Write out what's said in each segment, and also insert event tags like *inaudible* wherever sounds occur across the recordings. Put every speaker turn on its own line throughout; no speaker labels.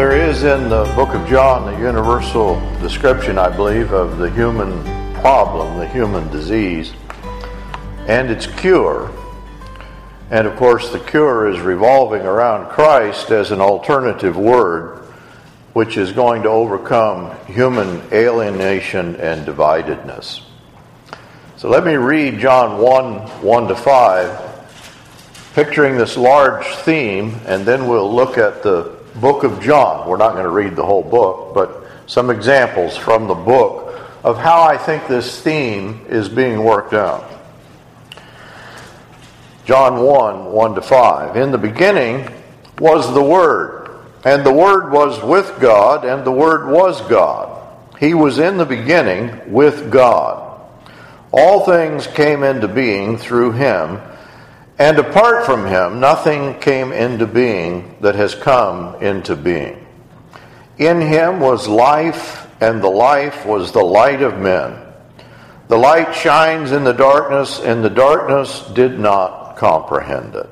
There is in the book of John a universal description, I believe, of the human problem, the human disease, and its cure. And of course, the cure is revolving around Christ as an alternative word, which is going to overcome human alienation and dividedness. So let me read John 1 1 to 5, picturing this large theme, and then we'll look at the book of John. We're not going to read the whole book, but some examples from the book of how I think this theme is being worked out. John 1 1 to 5. In the beginning was the Word, and the Word was with God, and the Word was God. He was in the beginning with God. All things came into being through him and apart from him, nothing came into being that has come into being. In him was life, and the life was the light of men. The light shines in the darkness, and the darkness did not comprehend it.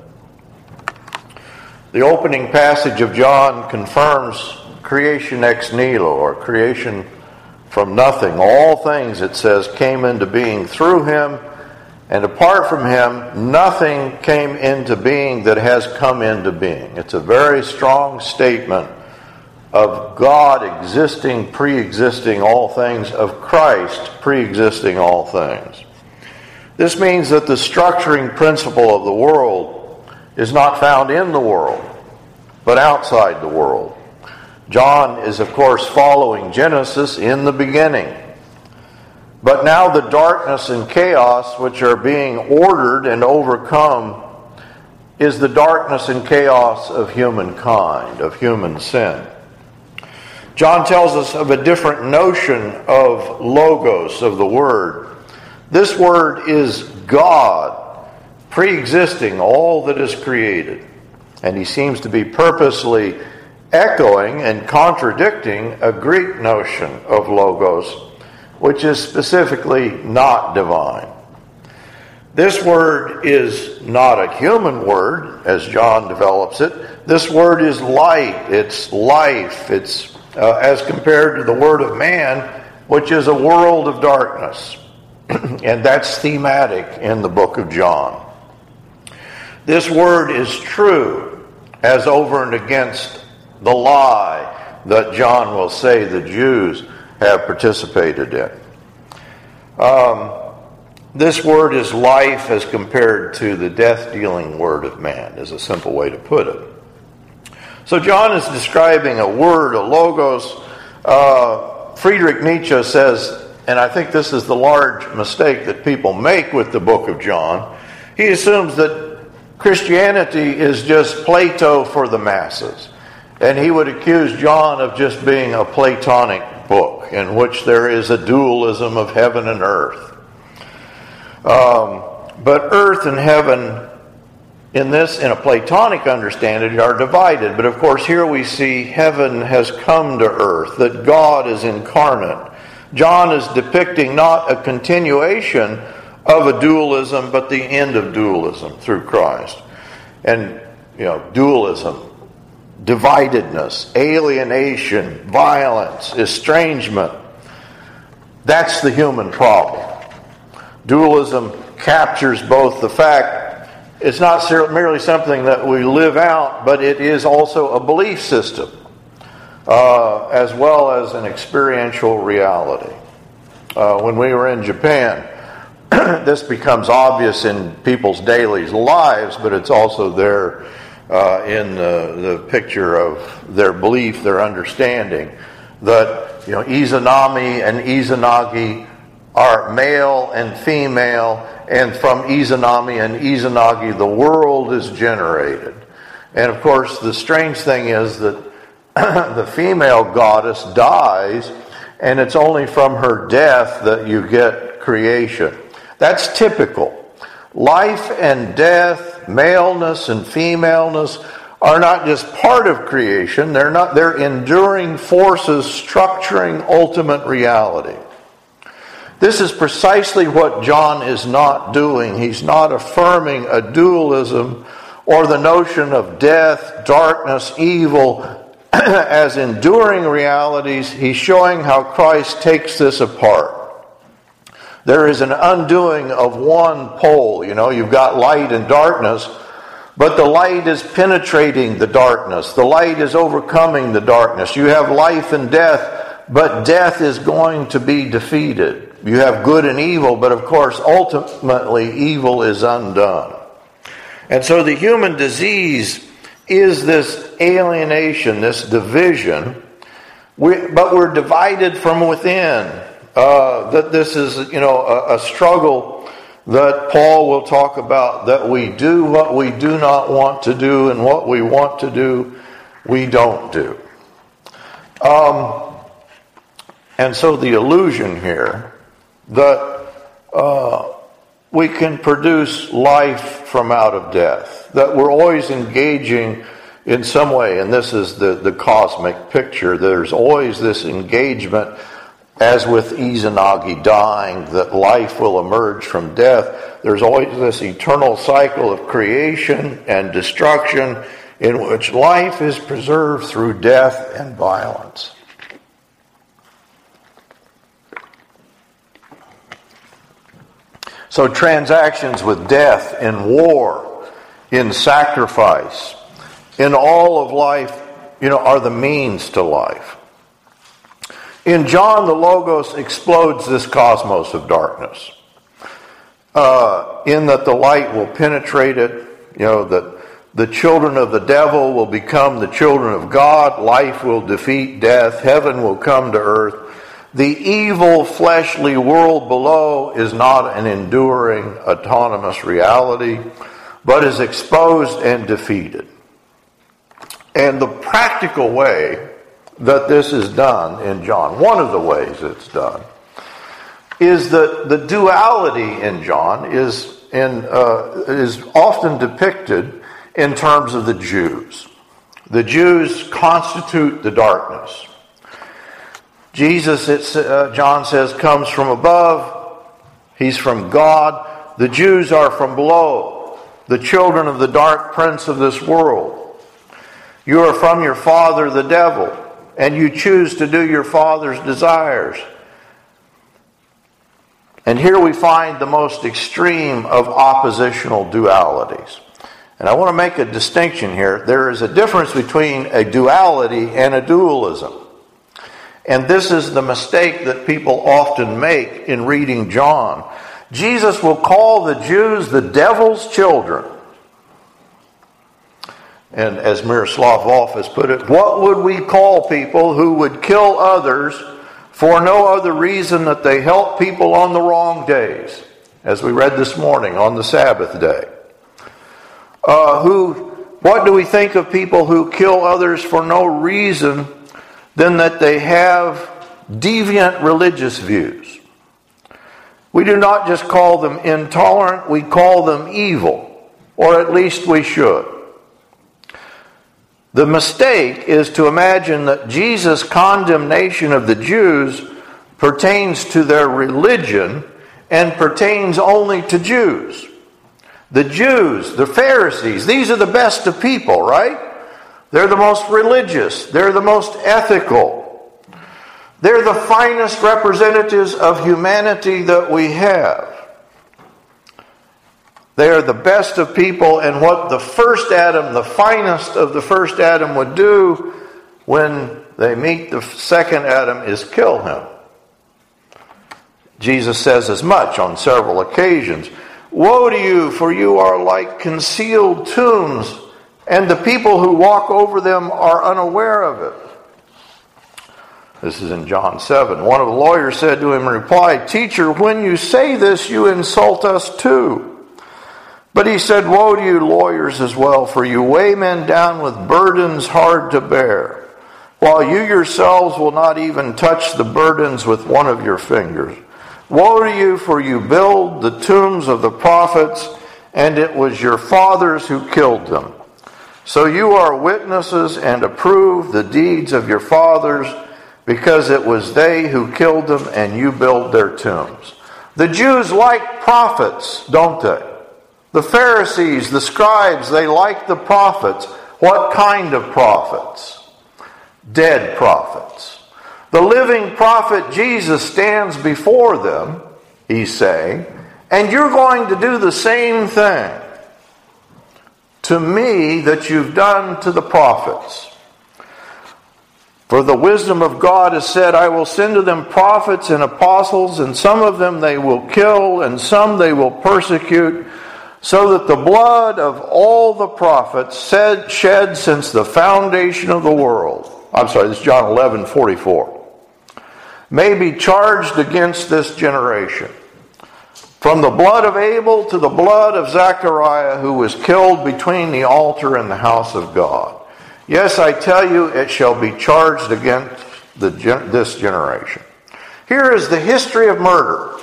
The opening passage of John confirms creation ex nihilo, or creation from nothing. All things, it says, came into being through him and apart from him, nothing came into being that has come into being. It's a very strong statement of God existing, pre existing all things, of Christ pre existing all things. This means that the structuring principle of the world is not found in the world, but outside the world. John is, of course, following Genesis in the beginning. But now the darkness and chaos which are being ordered and overcome is the darkness and chaos of humankind, of human sin. John tells us of a different notion of logos, of the Word. This Word is God, pre existing all that is created. And he seems to be purposely echoing and contradicting a Greek notion of logos which is specifically not divine. This word is not a human word, as John develops it. This word is light, it's life, it's uh, as compared to the word of man, which is a world of darkness. *clears throat* and that's thematic in the book of John. This word is true as over and against the lie that John will say the Jews have participated in. Um, this word is life as compared to the death dealing word of man, is a simple way to put it. So, John is describing a word, a logos. Uh, Friedrich Nietzsche says, and I think this is the large mistake that people make with the book of John, he assumes that Christianity is just Plato for the masses. And he would accuse John of just being a Platonic book in which there is a dualism of heaven and earth. Um, but earth and heaven, in this, in a Platonic understanding, are divided. But of course, here we see heaven has come to earth, that God is incarnate. John is depicting not a continuation of a dualism, but the end of dualism through Christ. And, you know, dualism, dividedness, alienation, violence, estrangement. That's the human problem. Dualism captures both the fact it's not merely something that we live out, but it is also a belief system, uh, as well as an experiential reality. Uh, when we were in Japan, *clears throat* this becomes obvious in people's daily lives, but it's also there uh, in the, the picture of their belief, their understanding, that you know Izanami and Izanagi are male and female, and from Izanami and Izanagi the world is generated. And of course, the strange thing is that *clears throat* the female goddess dies, and it's only from her death that you get creation. That's typical. Life and death maleness and femaleness are not just part of creation, they're not they're enduring forces structuring ultimate reality. This is precisely what John is not doing. He's not affirming a dualism or the notion of death, darkness, evil *clears throat* as enduring realities, he's showing how Christ takes this apart. There is an undoing of one pole. You know, you've got light and darkness, but the light is penetrating the darkness. The light is overcoming the darkness. You have life and death, but death is going to be defeated. You have good and evil, but of course, ultimately, evil is undone. And so the human disease is this alienation, this division, we, but we're divided from within. Uh, that this is, you know, a, a struggle that Paul will talk about that we do what we do not want to do, and what we want to do, we don't do. Um, and so the illusion here that uh, we can produce life from out of death, that we're always engaging in some way, and this is the, the cosmic picture, there's always this engagement, as with Izanagi dying, that life will emerge from death. There's always this eternal cycle of creation and destruction in which life is preserved through death and violence. So, transactions with death, in war, in sacrifice, in all of life, you know, are the means to life. In John, the Logos explodes this cosmos of darkness. Uh, in that the light will penetrate it, you know, that the children of the devil will become the children of God, life will defeat death, heaven will come to earth, the evil fleshly world below is not an enduring autonomous reality, but is exposed and defeated. And the practical way that this is done in John, one of the ways it's done, is that the duality in John is, in, uh, is often depicted in terms of the Jews. The Jews constitute the darkness. Jesus, uh, John says, comes from above. He's from God. The Jews are from below, the children of the dark prince of this world. You are from your father, the devil, and you choose to do your father's desires. And here we find the most extreme of oppositional dualities. And I want to make a distinction here. There is a difference between a duality and a dualism. And this is the mistake that people often make in reading John. Jesus will call the Jews the devil's children. And as Miroslav Volf has put it, what would we call people who would kill others for no other reason that they help people on the wrong days? As we read this morning on the Sabbath day. Uh, who, what do we think of people who kill others for no reason than that they have deviant religious views. We do not just call them intolerant, we call them evil, or at least we should. The mistake is to imagine that Jesus' condemnation of the Jews pertains to their religion and pertains only to Jews. The Jews, the Pharisees, these are the best of people, right? They're the most religious. They're the most ethical. They're the finest representatives of humanity that we have. They are the best of people, and what the first Adam, the finest of the first Adam, would do when they meet the second Adam is kill him. Jesus says as much on several occasions. Woe to you, for you are like concealed tombs and the people who walk over them are unaware of it. This is in John 7. One of the lawyers said to him in reply, Teacher, when you say this, you insult us too. But he said, Woe to you, lawyers, as well, for you weigh men down with burdens hard to bear, while you yourselves will not even touch the burdens with one of your fingers. Woe to you, for you build the tombs of the prophets, and it was your fathers who killed them. So you are witnesses and approve the deeds of your fathers, because it was they who killed them and you build their tombs. The Jews like prophets, don't they? The Pharisees, the scribes, they like the prophets. What kind of prophets? dead prophets. The living prophet Jesus stands before them, he's saying, and you're going to do the same thing to me that you've done to the prophets. For the wisdom of God has said, I will send to them prophets and apostles, and some of them they will kill, and some they will persecute, so that the blood of all the prophets said, shed since the foundation of the world, I'm sorry, this is John 11 44, may be charged against this generation. From the blood of Abel to the blood of Zechariah, who was killed between the altar and the house of God. Yes, I tell you, it shall be charged against the, this generation. Here is the history of murder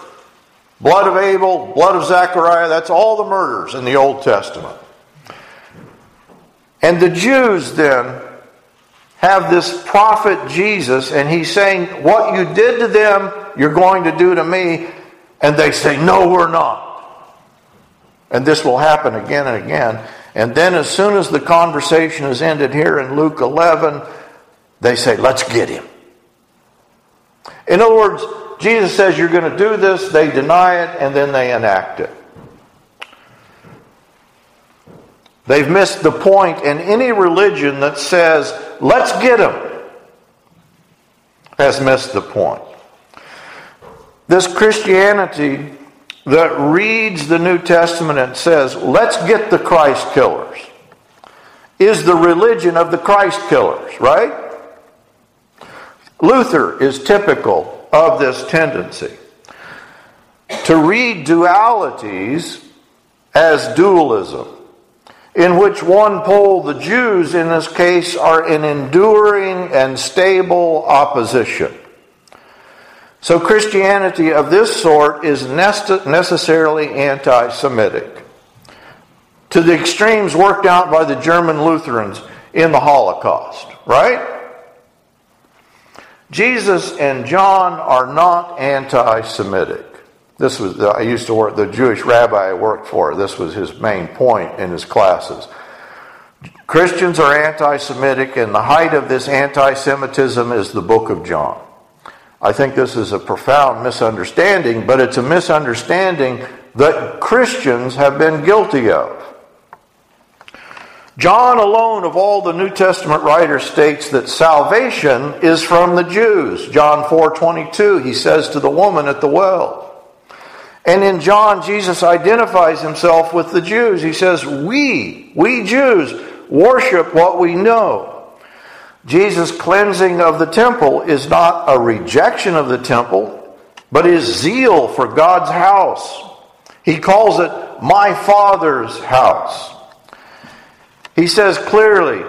blood of Abel, blood of Zechariah, that's all the murders in the Old Testament. And the Jews then have this prophet Jesus, and he's saying, What you did to them, you're going to do to me. And they say, No, we're not. And this will happen again and again. And then, as soon as the conversation is ended here in Luke 11, they say, Let's get him. In other words, Jesus says, You're going to do this. They deny it, and then they enact it. They've missed the point in any religion that says, Let's get them, has missed the point. This Christianity that reads the New Testament and says, let's get the Christ killers, is the religion of the Christ killers, right? Luther is typical of this tendency to read dualities as dualism, in which one pole, the Jews in this case, are in enduring and stable opposition. So, Christianity of this sort is necessarily anti Semitic to the extremes worked out by the German Lutherans in the Holocaust, right? Jesus and John are not anti Semitic. This was, I used to work, the Jewish rabbi I worked for, this was his main point in his classes. Christians are anti Semitic, and the height of this anti Semitism is the book of John. I think this is a profound misunderstanding, but it's a misunderstanding that Christians have been guilty of. John alone of all the New Testament writers states that salvation is from the Jews. John 4:22 he says to the woman at the well. And in John Jesus identifies himself with the Jews. He says, "We, we Jews worship what we know." Jesus' cleansing of the temple is not a rejection of the temple, but his zeal for God's house. He calls it my Father's house. He says clearly,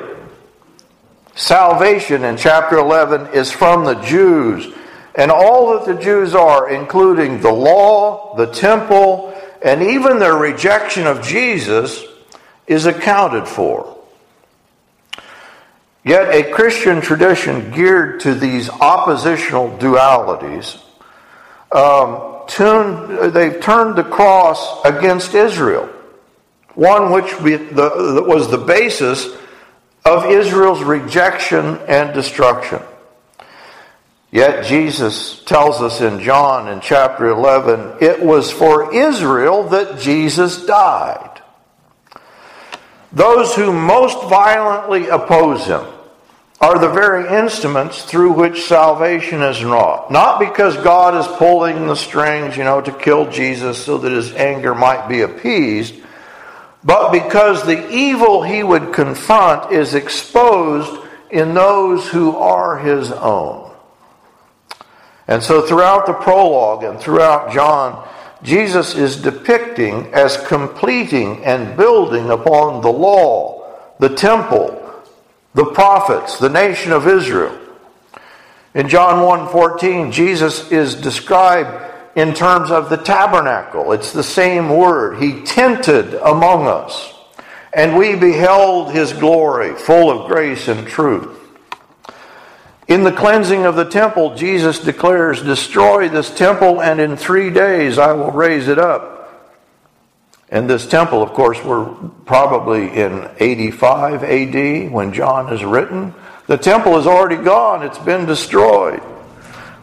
salvation in chapter 11 is from the Jews. And all that the Jews are, including the law, the temple, and even their rejection of Jesus, is accounted for. Yet a Christian tradition geared to these oppositional dualities, um, tuned, they've turned the cross against Israel, one which the, was the basis of Israel's rejection and destruction. Yet Jesus tells us in John in chapter 11, it was for Israel that Jesus died. Those who most violently oppose him are the very instruments through which salvation is wrought. Not because God is pulling the strings, you know, to kill Jesus so that his anger might be appeased, but because the evil he would confront is exposed in those who are his own. And so throughout the prologue and throughout John, Jesus is depicting as completing and building upon the law, the temple, the prophets, the nation of Israel. In John 1:14, Jesus is described in terms of the tabernacle. It's the same word. He tented among us, and we beheld his glory, full of grace and truth. In the cleansing of the temple, Jesus declares, Destroy this temple, and in three days I will raise it up. And this temple, of course, we're probably in 85 AD when John is written. The temple is already gone, it's been destroyed.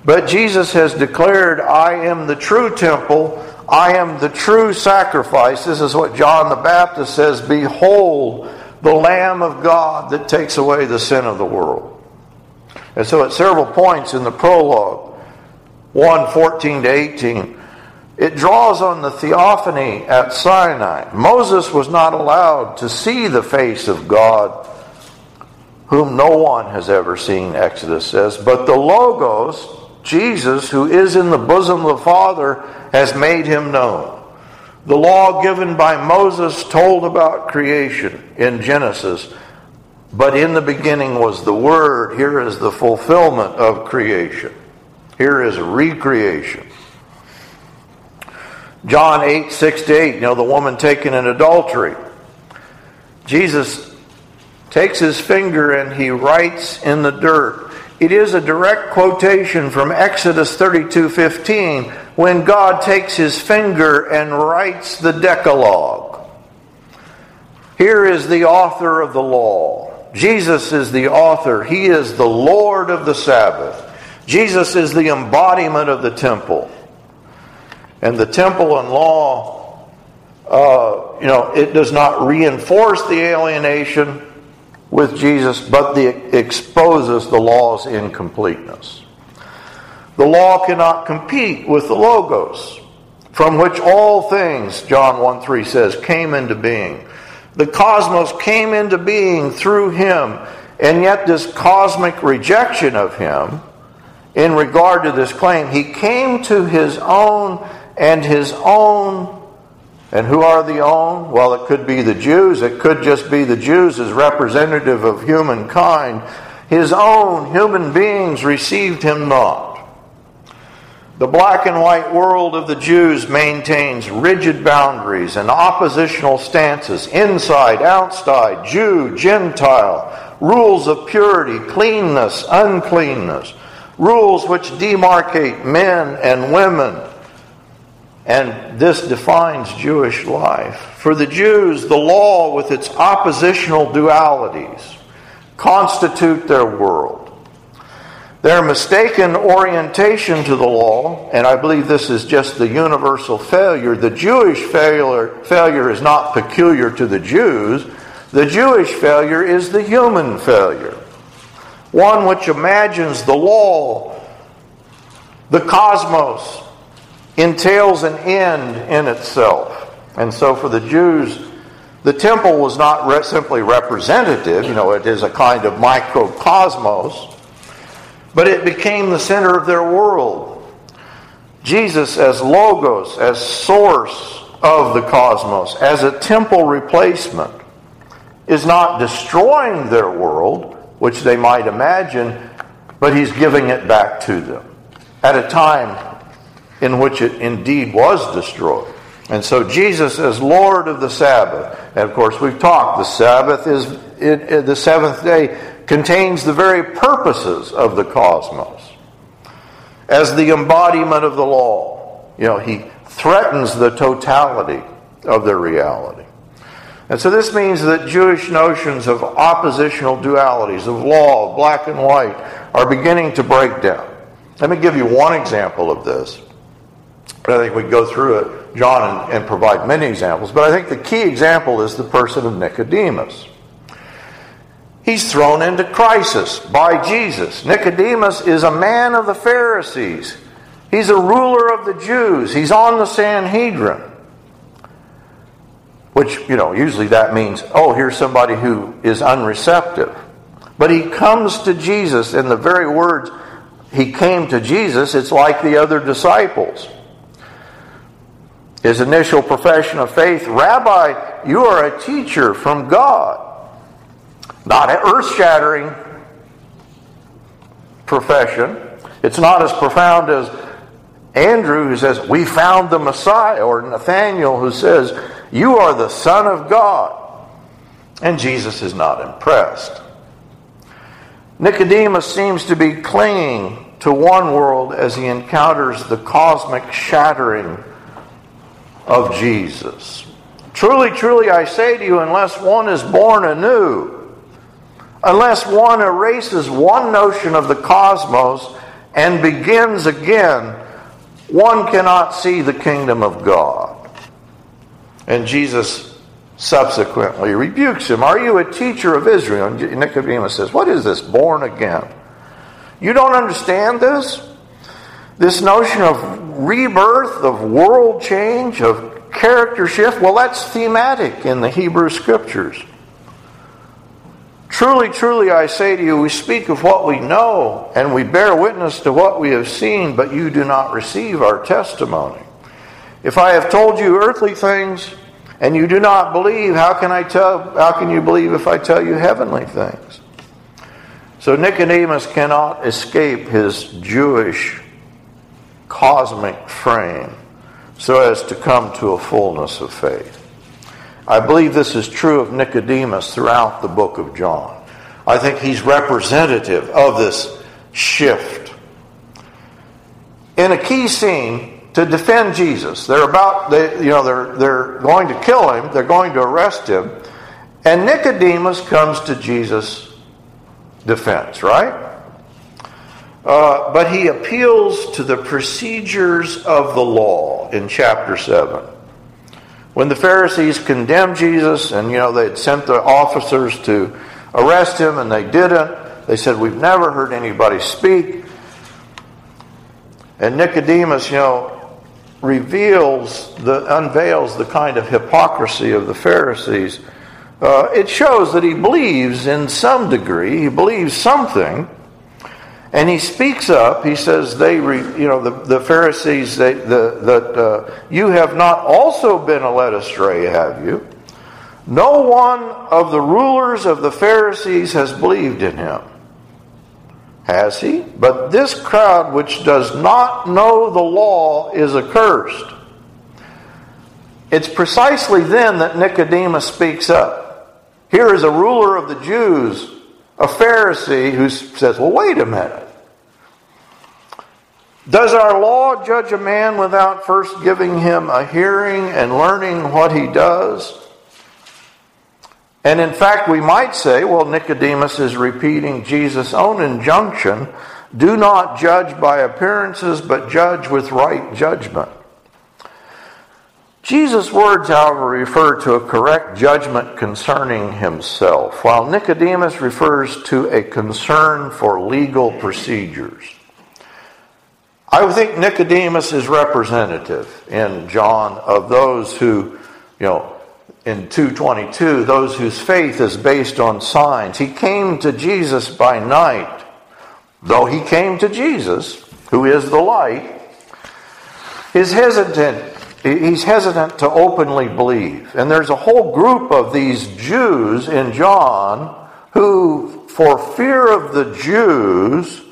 But Jesus has declared, I am the true temple, I am the true sacrifice. This is what John the Baptist says Behold, the Lamb of God that takes away the sin of the world. And so, at several points in the prologue, 1 14 to 18, it draws on the theophany at Sinai. Moses was not allowed to see the face of God, whom no one has ever seen, Exodus says, but the Logos, Jesus, who is in the bosom of the Father, has made him known. The law given by Moses told about creation in Genesis, but in the beginning was the Word. Here is the fulfillment of creation. Here is recreation. John 8, 6 to 8, you know, the woman taken in adultery. Jesus takes his finger and he writes in the dirt. It is a direct quotation from Exodus 32:15 when God takes his finger and writes the Decalogue. Here is the author of the law. Jesus is the author. He is the Lord of the Sabbath. Jesus is the embodiment of the temple and the temple and law, uh, you know, it does not reinforce the alienation with Jesus, but the, exposes the law's incompleteness. The law cannot compete with the Logos, from which all things, John 1 3 says, came into being. The cosmos came into being through him, and yet this cosmic rejection of him, in regard to this claim, he came to his own and his own. And who are the own? Well, it could be the Jews. It could just be the Jews as representative of humankind. His own human beings received him not. The black and white world of the Jews maintains rigid boundaries and oppositional stances inside, outside, Jew, Gentile, rules of purity, cleanness, uncleanness, rules which demarcate men and women and this defines Jewish life. For the Jews, the law, with its oppositional dualities, constitute their world. Their mistaken orientation to the law, and I believe this is just the universal failure, the Jewish failure, failure is not peculiar to the Jews. The Jewish failure is the human failure. One which imagines the law, the cosmos, entails an end in itself. And so for the Jews, the temple was not re- simply representative, you know, it is a kind of microcosmos, but it became the center of their world. Jesus, as Logos, as source of the cosmos, as a temple replacement, is not destroying their world, which they might imagine, but he's giving it back to them at a time in which it indeed was destroyed. And so Jesus is Lord of the Sabbath. And of course, we've talked, the Sabbath is, it, it, the seventh day contains the very purposes of the cosmos. As the embodiment of the law, you know, he threatens the totality of their reality. And so this means that Jewish notions of oppositional dualities, of law, black and white, are beginning to break down. Let me give you one example of this. I think we go through it, John, and, and provide many examples. But I think the key example is the person of Nicodemus. He's thrown into crisis by Jesus. Nicodemus is a man of the Pharisees. He's a ruler of the Jews. He's on the Sanhedrin. Which, you know, usually that means, oh, here's somebody who is unreceptive. But he comes to Jesus, in the very words he came to Jesus, it's like the other disciples his initial profession of faith Rabbi, you are a teacher from God. Not an earth shattering profession. It's not as profound as Andrew, who says, We found the Messiah, or Nathaniel, who says, You are the Son of God. And Jesus is not impressed. Nicodemus seems to be clinging to one world as he encounters the cosmic shattering of Jesus. Truly, truly, I say to you, unless one is born anew, Unless one erases one notion of the cosmos and begins again, one cannot see the kingdom of God. And Jesus subsequently rebukes him. Are you a teacher of Israel? And Nicodemus says, What is this, born again? You don't understand this? This notion of rebirth, of world change, of character shift? Well, that's thematic in the Hebrew scriptures. Truly, truly, I say to you, we speak of what we know and we bear witness to what we have seen, but you do not receive our testimony. If I have told you earthly things and you do not believe, how can I tell how can you believe if I tell you heavenly things? So Nicodemus cannot escape his Jewish cosmic frame so as to come to a fullness of faith. I believe this is true of Nicodemus throughout the book of John. I think he's representative of this shift. In a key scene to defend Jesus, they're about they you know they're they're going to kill him, they're going to arrest him, and Nicodemus comes to Jesus' defense, right? Uh, but he appeals to the procedures of the law in chapter 7. When the Pharisees condemned Jesus, and you know, they had sent the officers to arrest him, and they didn't, they said, We've never heard anybody speak. And Nicodemus, you know, reveals, the, unveils the kind of hypocrisy of the Pharisees. Uh, it shows that he believes in some degree, he believes something. And he speaks up. He says, "They, re, you know, the, the Pharisees, they, the, that uh, you have not also been led astray, have you? No one of the rulers of the Pharisees has believed in him, has he? But this crowd, which does not know the law, is accursed." It's precisely then that Nicodemus speaks up. Here is a ruler of the Jews a Pharisee who says, Well, wait a minute. Does our law judge a man without first giving him a hearing and learning what he does? And in fact, we might say, well, Nicodemus is repeating Jesus' own injunction do not judge by appearances, but judge with right judgment. Jesus' words, however, refer to a correct judgment concerning himself, while Nicodemus refers to a concern for legal procedures. I think Nicodemus is representative in John of those who, you know, in 222, those whose faith is based on signs. He came to Jesus by night, though he came to Jesus, who is the light, is hesitant he's hesitant to openly believe. And there's a whole group of these Jews in John who, for fear of the Jews,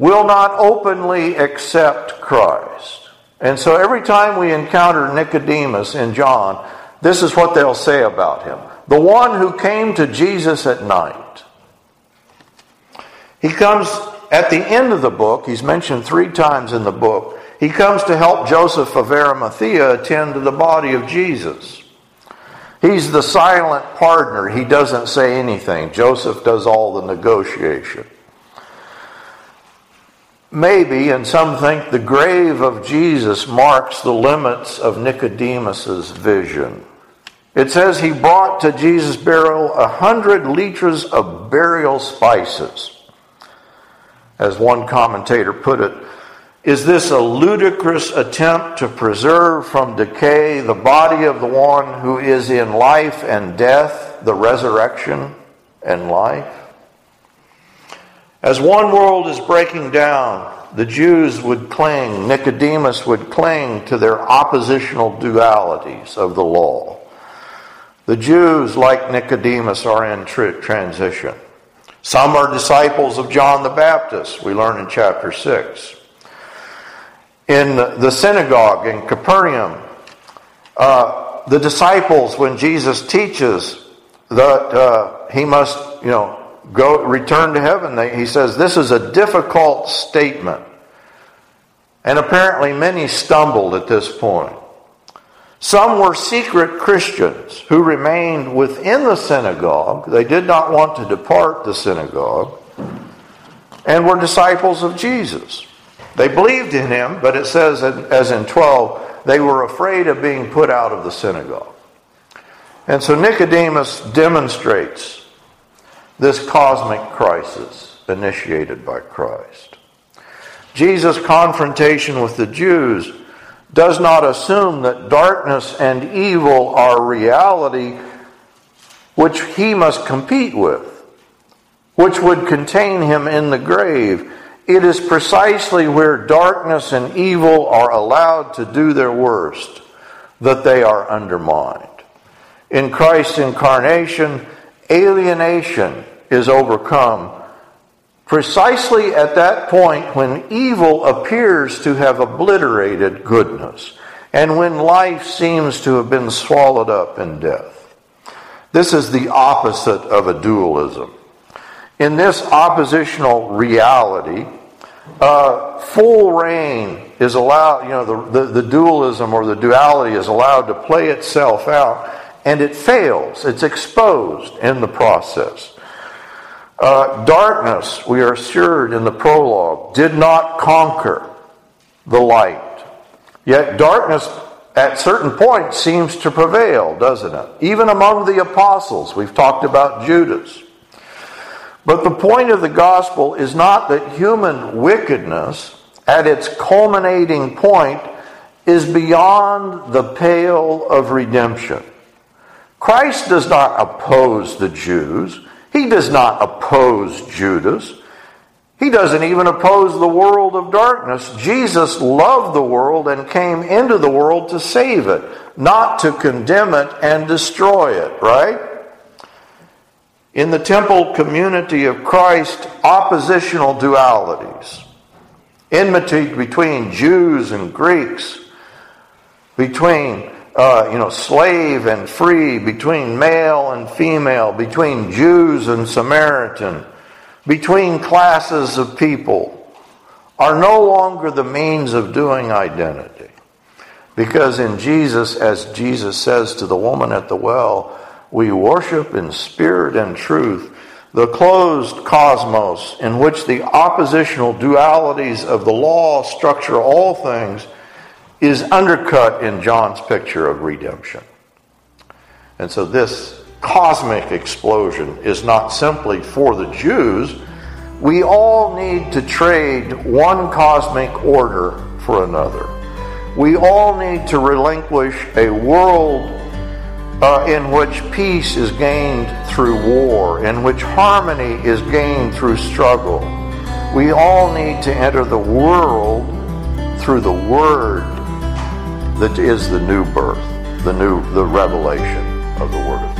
will not openly accept Christ. And so every time we encounter Nicodemus in John, this is what they'll say about him the one who came to Jesus at night. He comes at the end of the book, he's mentioned three times in the book he comes to help Joseph of Arimathea attend to the body of Jesus. He's the silent partner. He doesn't say anything. Joseph does all the negotiation. Maybe, and some think, the grave of Jesus marks the limits of Nicodemus's vision. It says he brought to Jesus' burial a hundred liters of burial spices. As one commentator put it, is this a ludicrous attempt to preserve from decay the body of the one who is in life and death, the resurrection and life? As one world is breaking down, the Jews would cling, Nicodemus would cling to their oppositional dualities of the law. The Jews, like Nicodemus, are in transition. Some are disciples of John the Baptist, we learn in chapter 6 in the synagogue in Capernaum, uh, the disciples, when Jesus teaches that uh, he must, you know, go return to heaven, they, he says this is a difficult statement. And apparently, many stumbled at this point. Some were secret Christians who remained within the synagogue. They did not want to depart the synagogue and were disciples of Jesus. They believed in him, but it says, as in 12, they were afraid of being put out of the synagogue. And so Nicodemus demonstrates this cosmic crisis initiated by Christ. Jesus' confrontation with the Jews does not assume that darkness and evil are reality which he must compete with, which would contain him in the grave. It is precisely where darkness and evil are allowed to do their worst that they are undermined. In Christ's incarnation, alienation is overcome precisely at that point when evil appears to have obliterated goodness and when life seems to have been swallowed up in death. This is the opposite of a dualism. In this oppositional reality, uh, full reign is allowed, you know, the, the, the dualism or the duality is allowed to play itself out, and it fails. It's exposed in the process. Uh, darkness, we are assured in the prologue, did not conquer the light. Yet darkness at certain points seems to prevail, doesn't it? Even among the apostles. We've talked about Judas. But the point of the gospel is not that human wickedness, at its culminating point, is beyond the pale of redemption. Christ does not oppose the Jews. He does not oppose Judas. He doesn't even oppose the world of darkness. Jesus loved the world and came into the world to save it, not to condemn it and destroy it, right? In the temple community of Christ, oppositional dualities, enmity between Jews and Greeks, between uh, you know, slave and free, between male and female, between Jews and Samaritan, between classes of people, are no longer the means of doing identity. Because in Jesus, as Jesus says to the woman at the well, we worship in spirit and truth. The closed cosmos in which the oppositional dualities of the law structure all things is undercut in John's picture of redemption. And so this cosmic explosion is not simply for the Jews. We all need to trade one cosmic order for another. We all need to relinquish a world uh, in which peace is gained through war, in which harmony is gained through struggle. We all need to enter the world through the Word that is the new birth, the new the revelation of the Word of God.